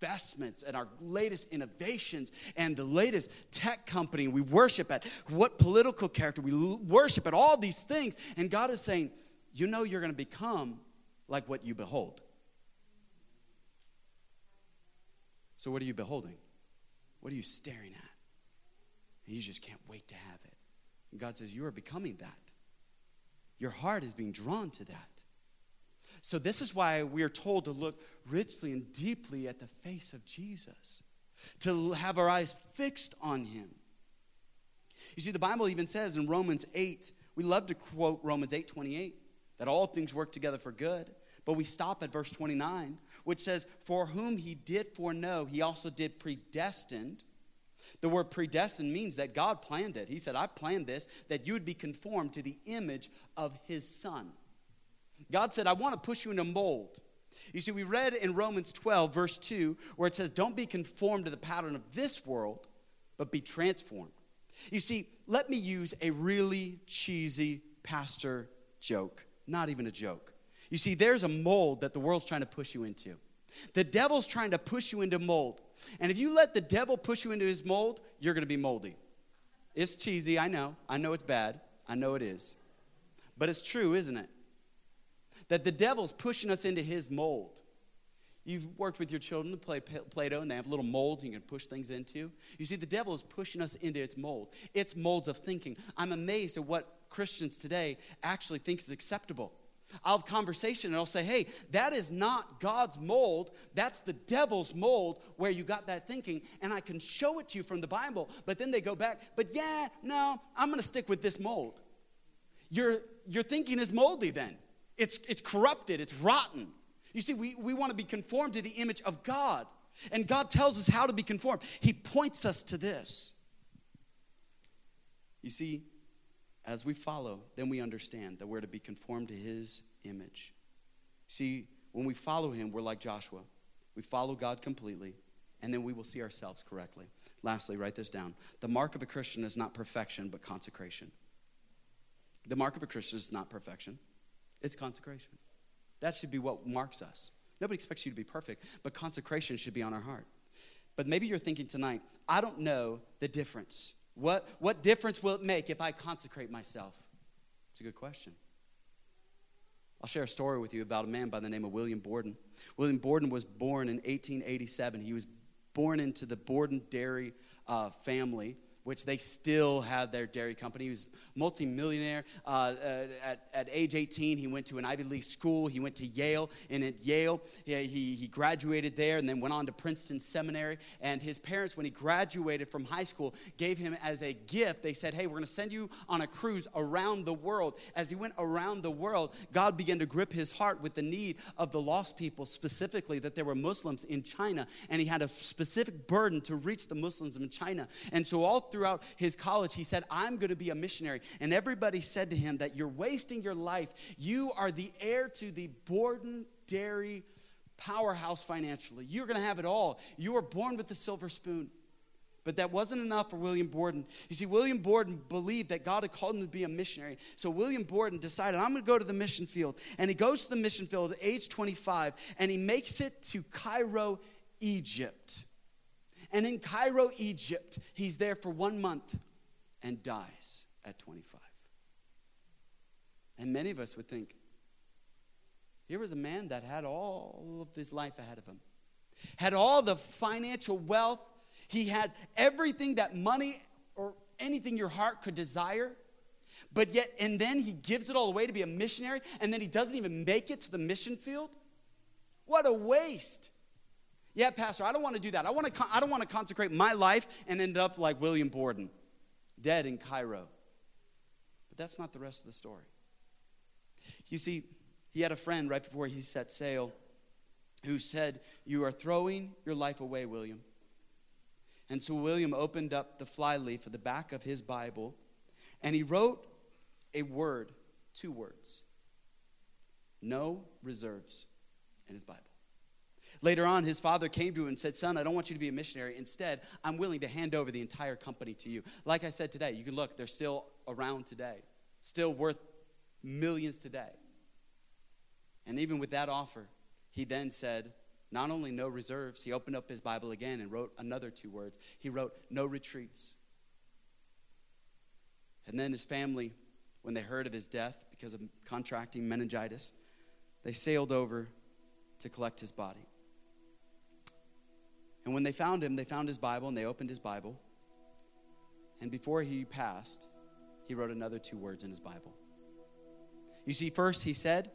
investments and our latest innovations and the latest tech company we worship at. What political character we worship at all these things. And god is saying you know you're going to become like what you behold. So what are you beholding? What are you staring at? And you just can't wait to have it. And god says you are becoming that your heart is being drawn to that. So, this is why we are told to look richly and deeply at the face of Jesus, to have our eyes fixed on him. You see, the Bible even says in Romans 8, we love to quote Romans 8 28, that all things work together for good. But we stop at verse 29, which says, For whom he did foreknow, he also did predestined the word predestined means that God planned it. He said, I planned this, that you would be conformed to the image of his son. God said, I want to push you in a mold. You see, we read in Romans 12, verse 2, where it says, Don't be conformed to the pattern of this world, but be transformed. You see, let me use a really cheesy pastor joke. Not even a joke. You see, there's a mold that the world's trying to push you into. The devil's trying to push you into mold. And if you let the devil push you into his mold, you're going to be moldy. It's cheesy, I know. I know it's bad. I know it is. But it's true, isn't it? That the devil's pushing us into his mold. You've worked with your children to play Play Doh, and they have little molds you can push things into. You see, the devil is pushing us into its mold, its molds of thinking. I'm amazed at what Christians today actually think is acceptable. Have conversation and I'll say, hey, that is not God's mold. That's the devil's mold where you got that thinking. And I can show it to you from the Bible. But then they go back, but yeah, no, I'm going to stick with this mold. Your, your thinking is moldy then. It's, it's corrupted, it's rotten. You see, we, we want to be conformed to the image of God. And God tells us how to be conformed. He points us to this. You see, as we follow, then we understand that we're to be conformed to his image. See, when we follow him, we're like Joshua. We follow God completely, and then we will see ourselves correctly. Lastly, write this down. The mark of a Christian is not perfection, but consecration. The mark of a Christian is not perfection, it's consecration. That should be what marks us. Nobody expects you to be perfect, but consecration should be on our heart. But maybe you're thinking tonight, I don't know the difference what, what difference will it make if I consecrate myself? It's a good question. I'll share a story with you about a man by the name of William Borden. William Borden was born in 1887. He was born into the Borden dairy uh, family which they still had their dairy company. He was multimillionaire. Uh, uh, at, at age 18, he went to an Ivy League school. He went to Yale, and at Yale, he, he, he graduated there and then went on to Princeton Seminary. And his parents, when he graduated from high school, gave him as a gift, they said, Hey, we're going to send you on a cruise around the world. As he went around the world, God began to grip his heart with the need of the lost people, specifically that there were Muslims in China. And he had a specific burden to reach the Muslims in China. And so all through throughout his college, he said, I'm going to be a missionary. And everybody said to him that you're wasting your life. You are the heir to the Borden Dairy powerhouse financially. You're going to have it all. You were born with the silver spoon. But that wasn't enough for William Borden. You see, William Borden believed that God had called him to be a missionary. So William Borden decided, I'm going to go to the mission field. And he goes to the mission field at age 25, and he makes it to Cairo, Egypt. And in Cairo, Egypt, he's there for one month and dies at 25. And many of us would think, here was a man that had all of his life ahead of him. had all the financial wealth, he had everything that money or anything your heart could desire. But yet, and then he gives it all away to be a missionary, and then he doesn't even make it to the mission field? What a waste. Yeah, Pastor, I don't want to do that. I, want to, I don't want to consecrate my life and end up like William Borden, dead in Cairo. But that's not the rest of the story. You see, he had a friend right before he set sail who said, You are throwing your life away, William. And so William opened up the flyleaf of the back of his Bible and he wrote a word, two words no reserves in his Bible. Later on, his father came to him and said, Son, I don't want you to be a missionary. Instead, I'm willing to hand over the entire company to you. Like I said today, you can look, they're still around today, still worth millions today. And even with that offer, he then said, not only no reserves, he opened up his Bible again and wrote another two words. He wrote, no retreats. And then his family, when they heard of his death because of contracting meningitis, they sailed over to collect his body. And when they found him, they found his Bible and they opened his Bible. And before he passed, he wrote another two words in his Bible. You see, first he said,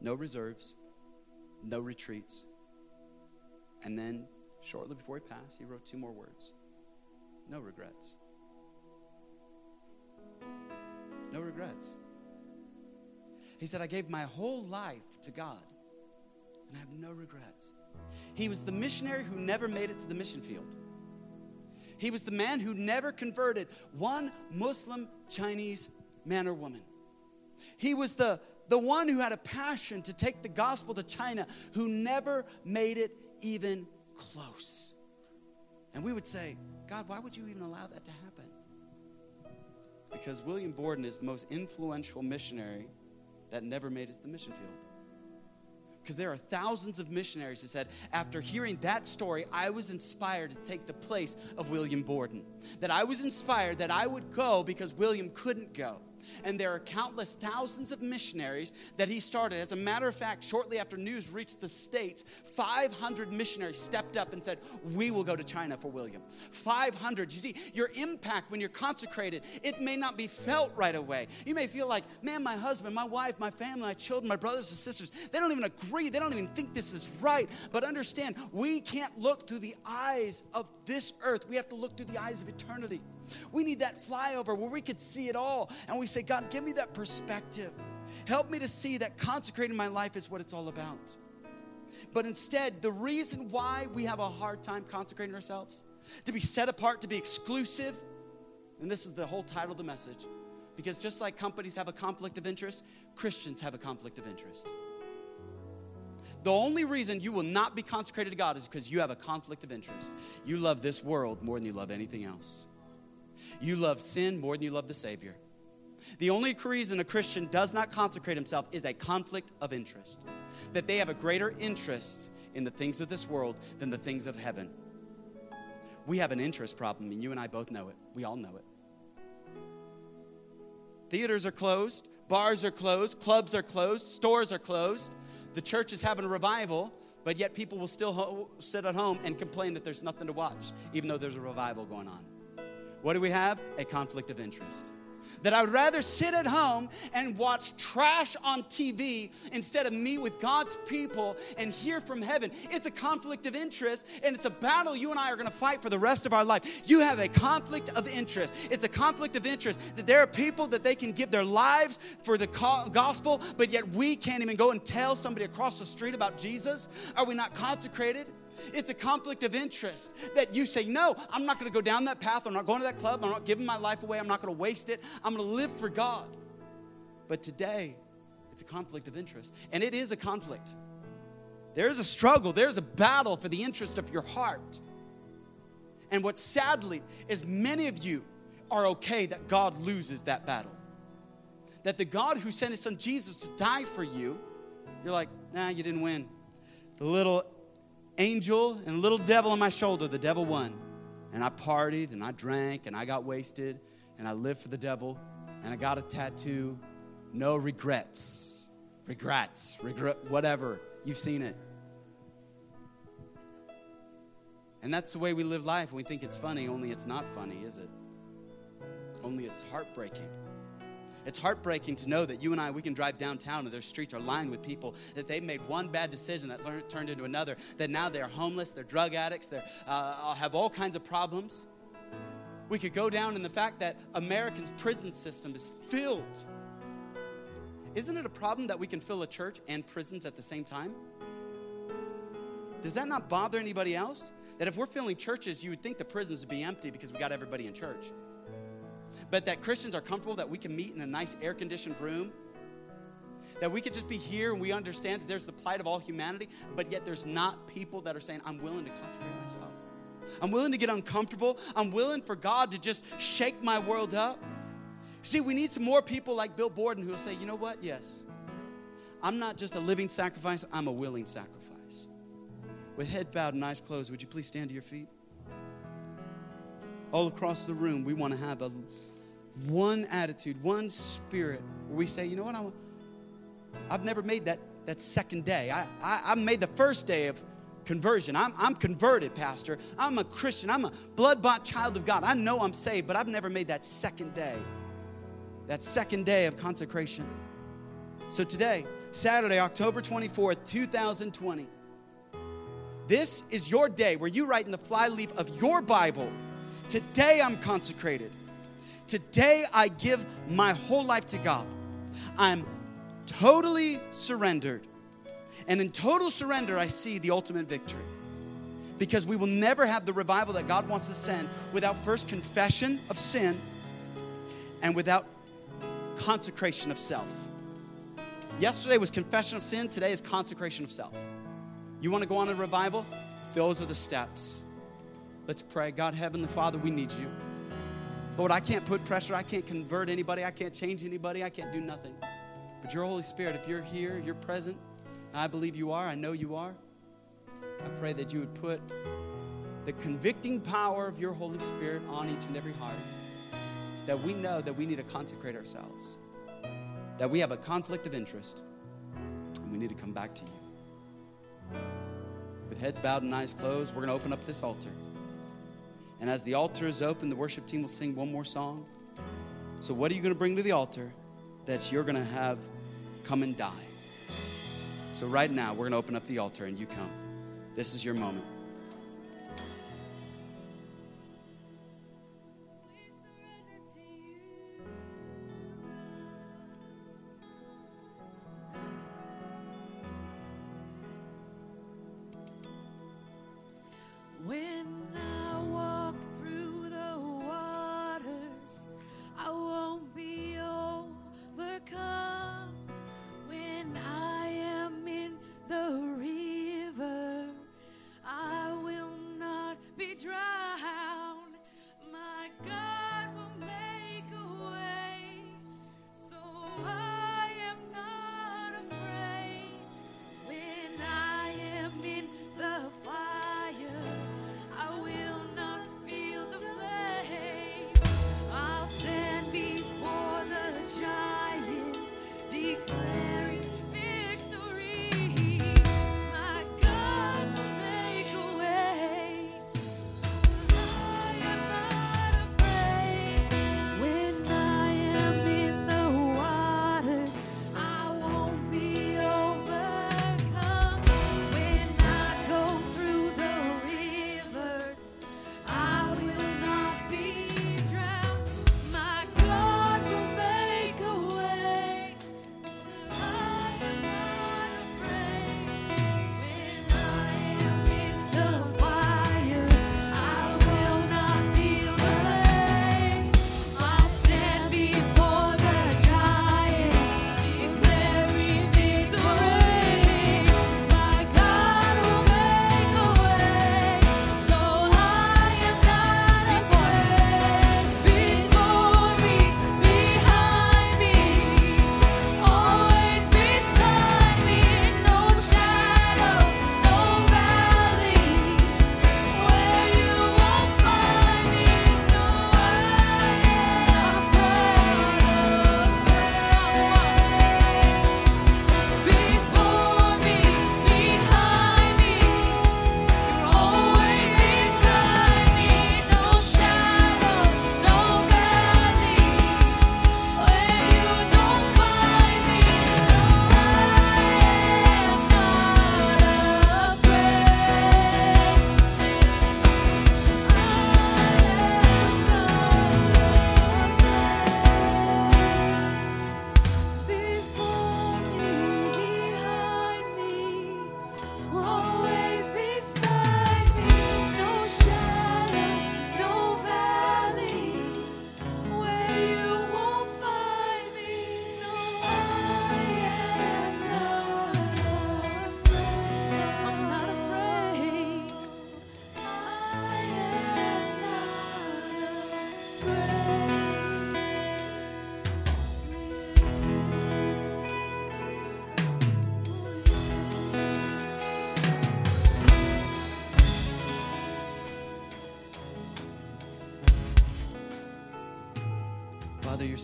no reserves, no retreats. And then, shortly before he passed, he wrote two more words no regrets. No regrets. He said, I gave my whole life to God, and I have no regrets. He was the missionary who never made it to the mission field. He was the man who never converted one Muslim Chinese man or woman. He was the, the one who had a passion to take the gospel to China, who never made it even close. And we would say, God, why would you even allow that to happen? Because William Borden is the most influential missionary that never made it to the mission field. Because there are thousands of missionaries who said, after hearing that story, I was inspired to take the place of William Borden. That I was inspired that I would go because William couldn't go. And there are countless thousands of missionaries that he started. As a matter of fact, shortly after news reached the States, 500 missionaries stepped up and said, We will go to China for William. 500. You see, your impact when you're consecrated, it may not be felt right away. You may feel like, Man, my husband, my wife, my family, my children, my brothers and sisters, they don't even agree. They don't even think this is right. But understand, we can't look through the eyes of this earth, we have to look through the eyes of eternity. We need that flyover where we could see it all. And we say, God, give me that perspective. Help me to see that consecrating my life is what it's all about. But instead, the reason why we have a hard time consecrating ourselves, to be set apart, to be exclusive, and this is the whole title of the message, because just like companies have a conflict of interest, Christians have a conflict of interest. The only reason you will not be consecrated to God is because you have a conflict of interest. You love this world more than you love anything else. You love sin more than you love the Savior. The only reason a Christian does not consecrate himself is a conflict of interest, that they have a greater interest in the things of this world than the things of heaven. We have an interest problem, and you and I both know it. We all know it. Theaters are closed, bars are closed, clubs are closed, stores are closed. The church is having a revival, but yet people will still ho- sit at home and complain that there's nothing to watch, even though there's a revival going on. What do we have? A conflict of interest. That I would rather sit at home and watch trash on TV instead of meet with God's people and hear from heaven. It's a conflict of interest and it's a battle you and I are to fight for the rest of our life. You have a conflict of interest. It's a conflict of interest that there are people that they can give their lives for the gospel, but yet we can't even go and tell somebody across the street about Jesus. Are we not consecrated? It's a conflict of interest that you say, No, I'm not going to go down that path. I'm not going to that club. I'm not giving my life away. I'm not going to waste it. I'm going to live for God. But today, it's a conflict of interest. And it is a conflict. There's a struggle, there's a battle for the interest of your heart. And what sadly is many of you are okay that God loses that battle. That the God who sent his son Jesus to die for you, you're like, nah, you didn't win. The little angel and little devil on my shoulder, the devil won. And I partied and I drank and I got wasted and I lived for the devil and I got a tattoo. No regrets. Regrets, regret, whatever. You've seen it. And that's the way we live life. We think it's funny, only it's not funny, is it? Only it's heartbreaking. It's heartbreaking to know that you and I, we can drive downtown and their streets are lined with people that they made one bad decision that learned, turned into another, that now they're homeless, they're drug addicts, they uh, have all kinds of problems. We could go down in the fact that America's prison system is filled. Isn't it a problem that we can fill a church and prisons at the same time? Does that not bother anybody else? That if we're filling churches, you would think the prisons would be empty because we got everybody in church. But that Christians are comfortable that we can meet in a nice air conditioned room. That we could just be here and we understand that there's the plight of all humanity, but yet there's not people that are saying, I'm willing to consecrate myself. I'm willing to get uncomfortable. I'm willing for God to just shake my world up. See, we need some more people like Bill Borden who will say, you know what? Yes, I'm not just a living sacrifice, I'm a willing sacrifice. With head bowed and eyes closed, would you please stand to your feet? All across the room, we want to have a one attitude, one spirit where we say, you know what? I, I've never made that, that second day. I, I, I made the first day of conversion. I'm, I'm converted, Pastor. I'm a Christian. I'm a blood bought child of God. I know I'm saved, but I've never made that second day, that second day of consecration. So today, Saturday, October 24th, 2020, this is your day where you write in the flyleaf of your Bible, Today I'm consecrated. Today I give my whole life to God. I'm totally surrendered. And in total surrender, I see the ultimate victory. Because we will never have the revival that God wants to send without first confession of sin and without consecration of self. Yesterday was confession of sin, today is consecration of self. You want to go on a revival? Those are the steps. Let's pray. God, Heavenly Father, we need you. Lord, I can't put pressure. I can't convert anybody. I can't change anybody. I can't do nothing. But your Holy Spirit, if you're here, you're present, I believe you are. I know you are. I pray that you would put the convicting power of your Holy Spirit on each and every heart. That we know that we need to consecrate ourselves, that we have a conflict of interest, and we need to come back to you. With heads bowed and eyes closed, we're going to open up this altar. And as the altar is open, the worship team will sing one more song. So, what are you going to bring to the altar that you're going to have come and die? So, right now, we're going to open up the altar and you come. This is your moment.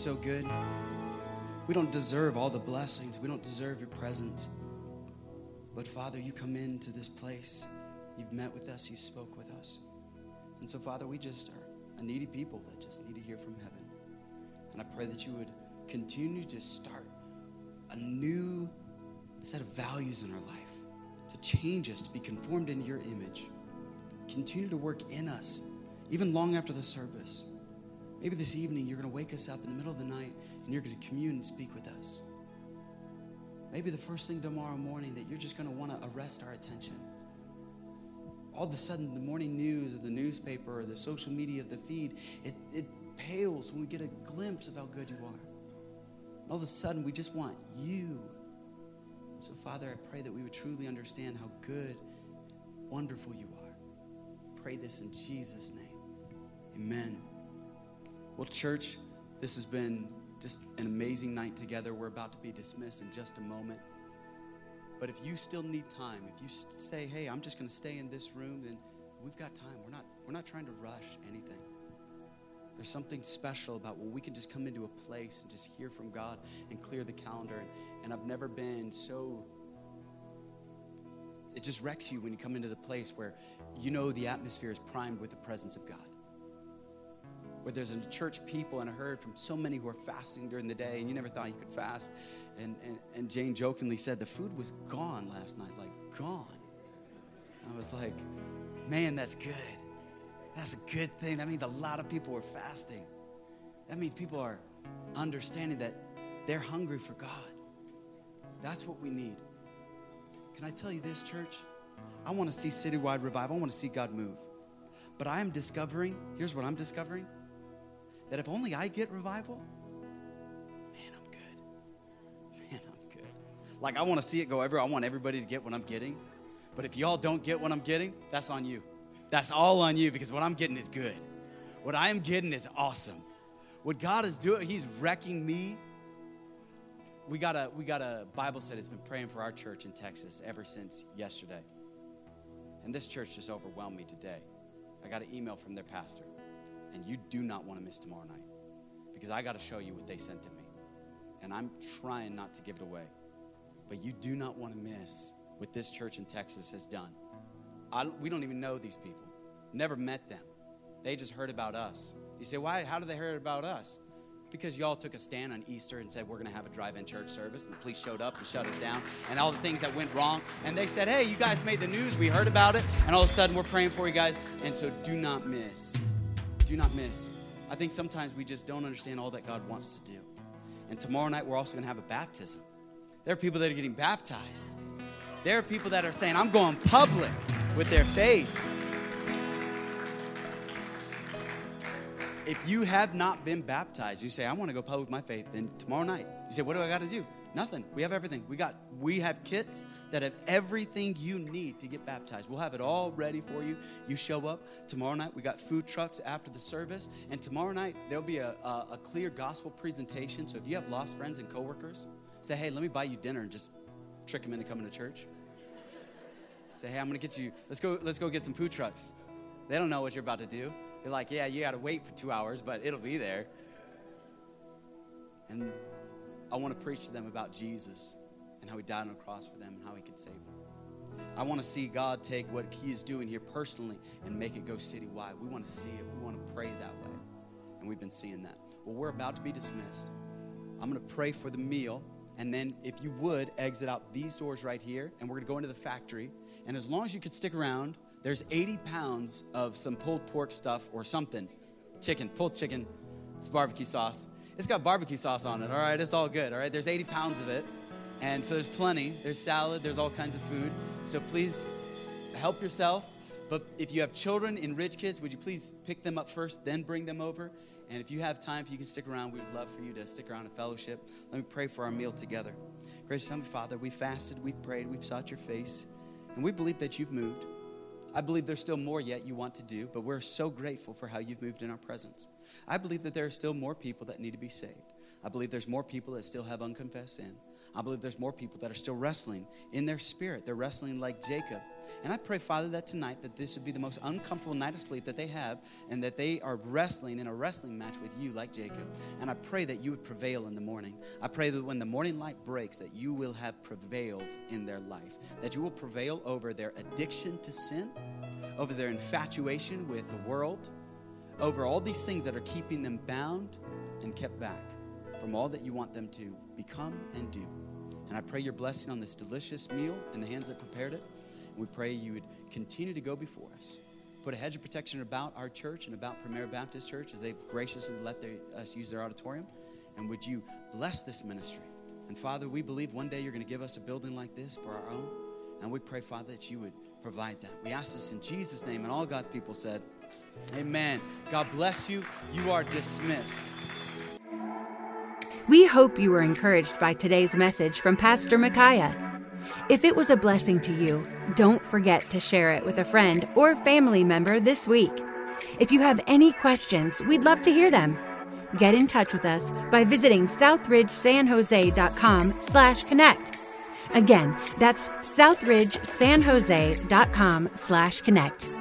So good. We don't deserve all the blessings, we don't deserve your presence. But Father, you come into this place. You've met with us, you spoke with us. And so, Father, we just are a needy people that just need to hear from heaven. And I pray that you would continue to start a new set of values in our life, to change us, to be conformed into your image. Continue to work in us, even long after the service. Maybe this evening you're going to wake us up in the middle of the night and you're going to commune and speak with us. Maybe the first thing tomorrow morning that you're just going to want to arrest our attention. All of a sudden, the morning news of the newspaper or the social media of the feed, it, it pales when we get a glimpse of how good you are. all of a sudden, we just want you. So, Father, I pray that we would truly understand how good, wonderful you are. Pray this in Jesus' name. Amen. Well, church, this has been just an amazing night together. We're about to be dismissed in just a moment. But if you still need time, if you say, "Hey, I'm just going to stay in this room," then we've got time. We're not we're not trying to rush anything. There's something special about when we can just come into a place and just hear from God and clear the calendar. And, and I've never been so. It just wrecks you when you come into the place where you know the atmosphere is primed with the presence of God where there's a church people and I heard from so many who are fasting during the day and you never thought you could fast. And, and, and Jane jokingly said the food was gone last night, like gone. I was like, man, that's good. That's a good thing. That means a lot of people are fasting. That means people are understanding that they're hungry for God. That's what we need. Can I tell you this, church? I want to see citywide revival. I want to see God move. But I am discovering, here's what I'm discovering that if only I get revival, man, I'm good. <laughs> Man, I'm good. Like, I want to see it go everywhere. I want everybody to get what I'm getting. But if y'all don't get what I'm getting, that's on you. That's all on you because what I'm getting is good. What I am getting is awesome. What God is doing, He's wrecking me. We got a we got a Bible study that's been praying for our church in Texas ever since yesterday. And this church just overwhelmed me today. I got an email from their pastor. And you do not want to miss tomorrow night because I got to show you what they sent to me. And I'm trying not to give it away. But you do not want to miss what this church in Texas has done. I, we don't even know these people, never met them. They just heard about us. You say, why? How did they hear about us? Because y'all took a stand on Easter and said, We're going to have a drive in church service. And the police showed up and shut us down and all the things that went wrong. And they said, Hey, you guys made the news. We heard about it. And all of a sudden, we're praying for you guys. And so do not miss do not miss. I think sometimes we just don't understand all that God wants to do. And tomorrow night, we're also going to have a baptism. There are people that are getting baptized. There are people that are saying, I'm going public with their faith. If you have not been baptized, you say, I want to go public with my faith, then tomorrow night, you say, What do I got to do? Nothing. We have everything. We got we have kits that have everything you need to get baptized. We'll have it all ready for you. You show up tomorrow night. We got food trucks after the service, and tomorrow night there'll be a, a, a clear gospel presentation. So if you have lost friends and coworkers, say, "Hey, let me buy you dinner," and just trick them into coming to church. Say, "Hey, I'm gonna get you. Let's go. Let's go get some food trucks." They don't know what you're about to do. They're like, "Yeah, you got to wait for two hours, but it'll be there." And I want to preach to them about Jesus and how he died on the cross for them and how he could save them. I want to see God take what he is doing here personally and make it go citywide. We want to see it. We want to pray that way. And we've been seeing that. Well, we're about to be dismissed. I'm going to pray for the meal. And then, if you would, exit out these doors right here. And we're going to go into the factory. And as long as you could stick around, there's 80 pounds of some pulled pork stuff or something. Chicken, pulled chicken. It's barbecue sauce. It's got barbecue sauce on it, all right? It's all good, all right? There's 80 pounds of it. And so there's plenty. There's salad, there's all kinds of food. So please help yourself. But if you have children and rich kids, would you please pick them up first, then bring them over? And if you have time, if you can stick around, we would love for you to stick around and fellowship. Let me pray for our meal together. Gracious Heavenly Father, we fasted, we've prayed, we've sought your face, and we believe that you've moved. I believe there's still more yet you want to do, but we're so grateful for how you've moved in our presence. I believe that there are still more people that need to be saved. I believe there's more people that still have unconfessed sin. I believe there's more people that are still wrestling in their spirit. They're wrestling like Jacob. And I pray, Father, that tonight that this would be the most uncomfortable night of sleep that they have and that they are wrestling in a wrestling match with you like Jacob. And I pray that you would prevail in the morning. I pray that when the morning light breaks that you will have prevailed in their life. That you will prevail over their addiction to sin, over their infatuation with the world, over all these things that are keeping them bound and kept back from all that you want them to become and do. And I pray your blessing on this delicious meal in the hands that prepared it. And we pray you would continue to go before us. Put a hedge of protection about our church and about Premier Baptist Church as they've graciously let their, us use their auditorium. And would you bless this ministry? And Father, we believe one day you're going to give us a building like this for our own. And we pray, Father, that you would provide that. We ask this in Jesus' name. And all God's people said, Amen. God bless you. You are dismissed. We hope you were encouraged by today's message from Pastor Micaiah. If it was a blessing to you, don't forget to share it with a friend or family member this week. If you have any questions, we'd love to hear them. Get in touch with us by visiting southridgesanjose.com slash connect. Again, that's southridgesanjose.com slash connect.